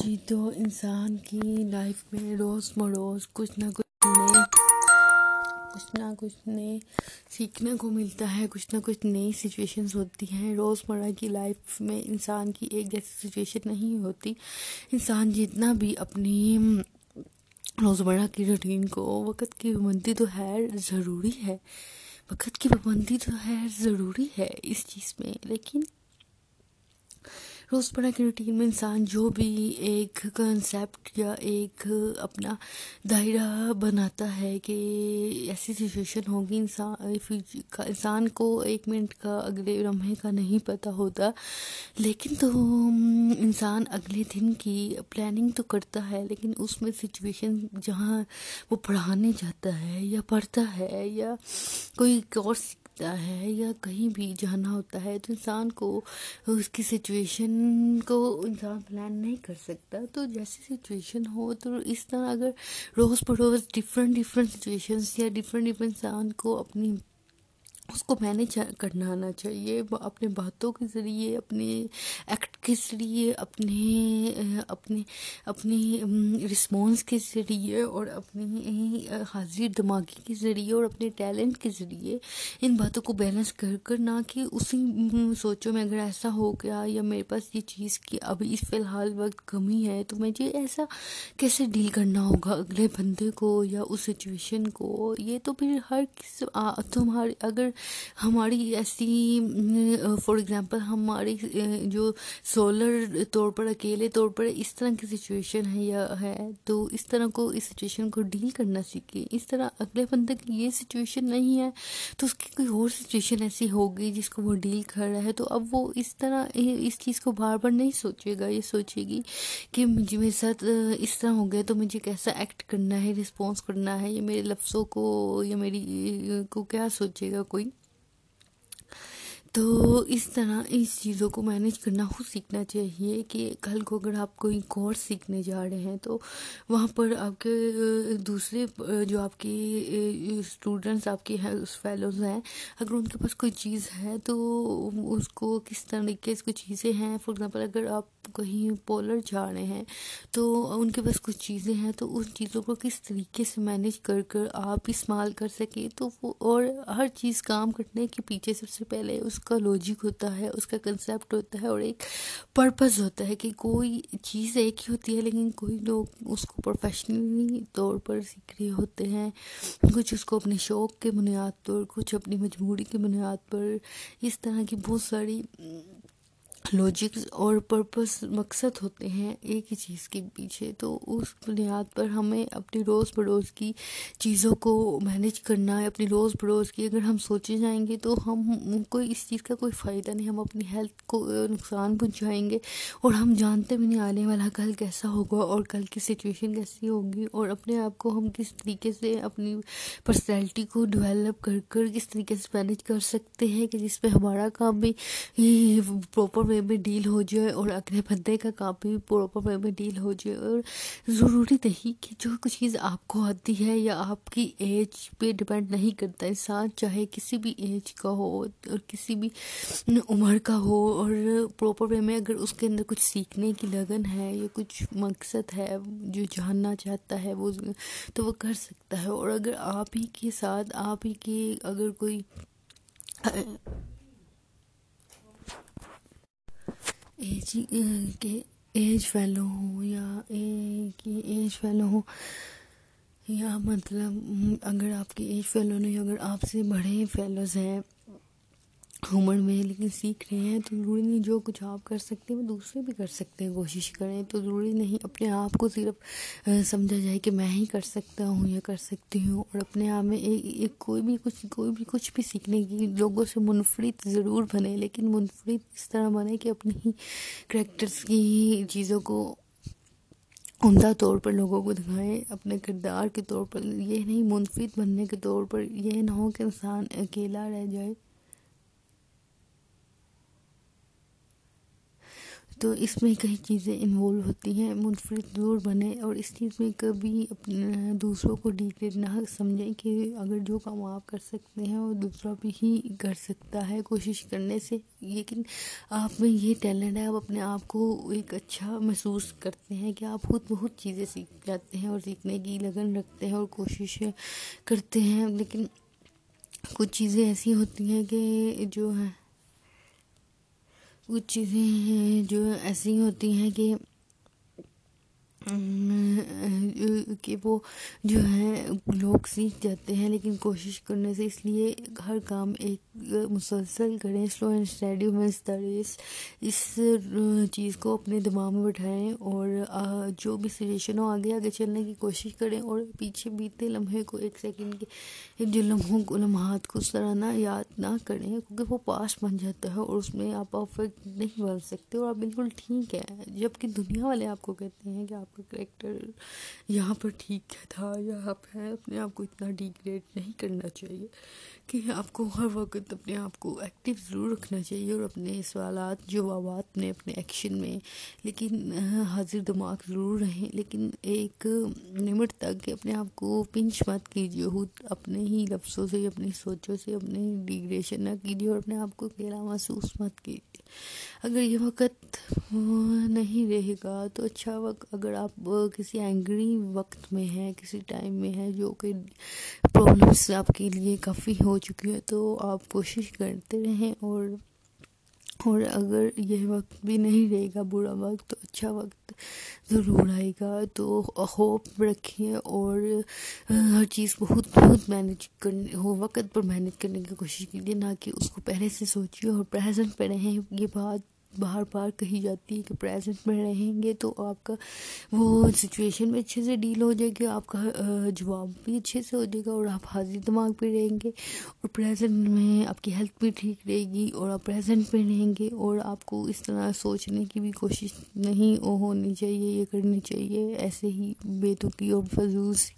جی تو انسان کی لائف میں روز مروز کچھ نہ کچھ نئے، کچھ نہ کچھ نئے سیکھنے کو ملتا ہے، کچھ نہ کچھ نئی سچویشنز ہوتی ہیں۔ روز مرہ کی لائف میں انسان کی ایک جیسی سچویشن نہیں ہوتی۔ انسان جتنا بھی اپنی روز مرہ کی روٹین کو، وقت کی پابندی تو ہے ضروری ہے۔ وقت کی پابندی تو ہے ضروری ہے اس چیز میں، لیکن روز مرہ کی روٹین میں انسان جو بھی ایک کنسیپٹ یا ایک اپنا دائرہ بناتا ہے کہ ایسی سچویشن ہوگی، انسان انسان کو ایک منٹ کا اگلے لمحے کا نہیں پتہ ہوتا۔ لیکن تو انسان اگلے دن کی پلاننگ تو کرتا ہے، لیکن اس میں سچویشن جہاں وہ پڑھانے جاتا ہے یا پڑھتا ہے یا کوئی کورس ہے یا کہیں بھی جانا ہوتا ہے تو انسان کو اس کی سچویشن کو انسان پلان نہیں کر سکتا۔ تو جیسی سچویشن ہو تو اس طرح اگر روز بروز ڈفرینٹ ڈفرینٹ سچویشنس یا ڈفرینٹ ڈفرینٹ انسان کو اپنی اس کو مینیج کرنا آنا چاہیے اپنے باتوں کے ذریعے، اپنے ایکٹ کے ذریعے، اپنے اپنے، اپنی رسپانس کے ذریعے اور اپنی حاضر دماغی کے ذریعے اور اپنے ٹیلنٹ کے ذریعے ان باتوں کو بیلنس کر کر، نہ کہ اسی سوچوں میں اگر ایسا ہو گیا یا میرے پاس یہ چیز کی ابھی اس فی الحال وقت کمی ہے، تو مجھے ایسا کیسے ڈیل کرنا ہوگا اگلے بندے کو یا اس سچویشن کو؟ یہ تو پھر ہر کس تمہاری اگر ہماری ایسی فار ایگزامپل ہماری جو سولر طور پر، اکیلے طور پر اس طرح کی سچویشن ہے یا ہے، تو اس طرح کو، اس سچویشن کو ڈیل کرنا سیکھے اس طرح اگلے بندے کی یہ سچویشن نہیں ہے، تو اس کی کوئی اور سچویشن ایسی ہوگی جس کو وہ ڈیل کر رہا ہے۔ تو اب وہ اس طرح اس چیز کو بار بار نہیں سوچے گا، یہ سوچے گی کہ مجھے، میرے ساتھ اس طرح ہو گیا تو مجھے کیسا ایکٹ کرنا ہے رسپانس کرنا ہے، یا میرے لفظوں کو، یا میری کو کیا سوچے گا کوئی؟ تو اس طرح اس چیزوں کو مینیج کرنا خود سیکھنا چاہیے کہ کل کو اگر آپ کوئی کورس سیکھنے جا رہے ہیں تو وہاں پر آپ کے دوسرے جو آپ کی اسٹوڈنٹس آپ کی فیلوز ہیں، اگر ان کے پاس کوئی چیز ہے تو اس کو کس طریقے سے کچھ چیزیں ہیں؟ فار ایگزامپل اگر آپ کہیں پولر جا رہے ہیں تو ان کے پاس کچھ چیزیں ہیں تو ان چیزوں کو کس طریقے سے مینیج کر کر آپ استعمال کر سکیں؟ تو وہ اور ہر چیز کام کرنے کے پیچھے سب سے پہلے اس کا لوجک ہوتا ہے، اس کا کنسیپٹ ہوتا ہے اور ایک پرپز ہوتا ہے کہ کوئی چیز ایک ہی ہوتی ہے، لیکن کوئی لوگ اس کو پروفیشنلی طور پر سیکھ رہے ہوتے ہیں۔ کچھ اس کو اپنے شوق کے بنیاد پر، کچھ اپنی مجبوری کے بنیاد پر۔ اس طرح کی بہت ساری لوجکس اور پرپس مقصد ہوتے ہیں ایک ہی چیز کے پیچھے، تو اس بنیاد پر ہمیں اپنی روز پڑوس کی چیزوں کو مینیج کرنا ہے، اپنی روز پڑوس کی اگر ہم سوچے جائیں گے تو ہم کوئی اس چیز کا کوئی فائدہ نہیں، ہم اپنی ہیلتھ کو نقصان پہنچائیں گے اور ہم جانتے بھی نہیں آنے والا کل کیسا ہوگا اور کل کی سچویشن کیسی ہوگی اور اپنے آپ کو ہم کس طریقے سے اپنی پرسنالٹی کو ڈیولپ کر کر کس طریقے سے مینیج کر سکتے ہیں کہ جس پہ ہمارا کام بھی پراپر وے میں ڈیل ہو جائے اور اگلے بندے کا کام بھی پراپر وے میں ڈیل ہو جائے اور ضروری نہیں کہ جو کچھ چیز آپ کو آتی ہے یا آپ کی ایج پہ ڈپینڈ نہیں کرتا انسان چاہے کسی بھی ایج کا ہو اور کسی بھی عمر کا ہو اور پراپر وے میں اگر اس کے اندر کچھ سیکھنے کی لگن ہے یا کچھ مقصد ہے جو جاننا چاہتا ہے وہ تو وہ کر سکتا ہے اور اگر آپ ہی کے ساتھ آپ ہی کے اگر کوئی ایج کے ایج فیلو ہوں یا ایج فیلو ہوں یا مطلب اگر آپ کی ایج فیلو نہیں اگر آپ سے بڑے فیلوز ہیں عمر میں لیکن سیکھ رہے ہیں تو ضروری نہیں جو کچھ آپ کر سکتے ہیں وہ دوسرے بھی کر سکتے ہیں، کوشش کریں۔ تو ضروری نہیں اپنے آپ کو صرف سمجھا جائے کہ میں ہی کر سکتا ہوں یا کر سکتی ہوں اور اپنے آپ میں ایک کوئی بھی کچھ، کوئی بھی کچھ بھی سیکھنے کی لوگوں سے منفرد ضرور بنے، لیکن منفرد اس طرح بنے کہ اپنی ہی کریکٹرس کی چیزوں کو عمدہ طور پر لوگوں کو دکھائیں اپنے کردار کے طور پر یہ نہیں، منفرد بننے کے طور پر یہ نہ ہو کہ انسان اکیلا رہ جائے۔ تو اس میں کئی چیزیں انوالو ہوتی ہیں، منفرد ضرور بنے اور اس چیز میں کبھی اپنے دوسروں کو ڈیگریڈ نہ سمجھیں کہ اگر جو کام آپ کر سکتے ہیں وہ دوسرا بھی ہی کر سکتا ہے کوشش کرنے سے۔ لیکن آپ میں یہ ٹیلنٹ ہے، آپ اپنے آپ کو ایک اچھا محسوس کرتے ہیں کہ آپ خود بہت چیزیں سیکھ جاتے ہیں اور سیکھنے کی لگن رکھتے ہیں اور کوشش کرتے ہیں۔ لیکن کچھ چیزیں ایسی ہوتی ہیں کہ جو ہیں کچھ چیزیں ہیں جو ایسی ہوتی ہیں کہ کہ وہ جو ہے لوگ سیکھ جاتے ہیں، لیکن کوشش کرنے سے اس لیے ہر کام ایک مسلسل کریں سلو اینڈ اسٹڈی میں ریس اس چیز کو اپنے دماغ میں بٹھائیں اور جو بھی سچویشن ہو، آگے آگے چلنے کی کوشش کریں اور پیچھے بیتے لمحے کو ایک سیکنڈ کے جو لمحوں کو، لمحات کو اس طرح نہ یاد نہ کریں، کیونکہ وہ پاس بن جاتا ہے اور اس میں آپ پرفیکٹ نہیں بن سکتے اور آپ بالکل ٹھیک ہے جبکہ دنیا والے آپ کو کہتے ہیں کہ آپ کا کریکٹر یہاں پر ٹھیک تھا، یہاں پہ اپنے آپ کو اتنا ڈیگریڈ نہیں کرنا چاہیے کہ آپ کو ہر وقت اپنے آپ کو ایکٹیو ضرور رکھنا چاہیے اور اپنے سوالات جوابات میں، اپنے ایکشن میں، لیکن حاضر دماغ ضرور رہیں۔ لیکن ایک لمٹ تک اپنے آپ کو پنچ مت کیجیے، خود اپنے ہی لفظوں سے، اپنی سوچوں سے اپنے ڈیگریشن نہ کیجیے اور اپنے آپ کو اکیلا محسوس مت کیجیے۔ اگر یہ وقت نہیں رہے گا تو اچھا وقت، اگر آپ آپ کسی اینگری وقت میں ہیں، کسی ٹائم میں ہے جو کہ پرابلمس آپ کے لیے کافی ہو چکی ہے تو آپ کوشش کرتے رہیں اور اور اگر یہ وقت بھی نہیں رہے گا، برا وقت تو اچھا وقت ضرور آئے گا۔ تو ہوپ رکھیے اور ہر چیز بہت بہت مینج کرنے، ہو، وقت پر محنت کرنے کی کوشش کیجیے، نہ کہ اس کو پہلے سے سوچیے اور پریزنٹ پہ رہیں۔ یہ بات بار بار کہی جاتی ہے کہ پریزنٹ میں رہیں گے تو آپ کا وہ سچویشن بھی اچھے سے ڈیل ہو جائے گی، آپ کا جواب بھی اچھے سے ہو جائے گا اور آپ حاضر دماغ پہ رہیں گے اور پریزنٹ میں آپ کی ہیلتھ بھی ٹھیک رہے گی اور آپ پریزنٹ پہ رہیں گے اور آپ کو اس طرح سوچنے کی بھی کوشش نہیں ہونی چاہیے، یہ کرنی چاہیے، ایسے ہی بے تکی اور فضول سی۔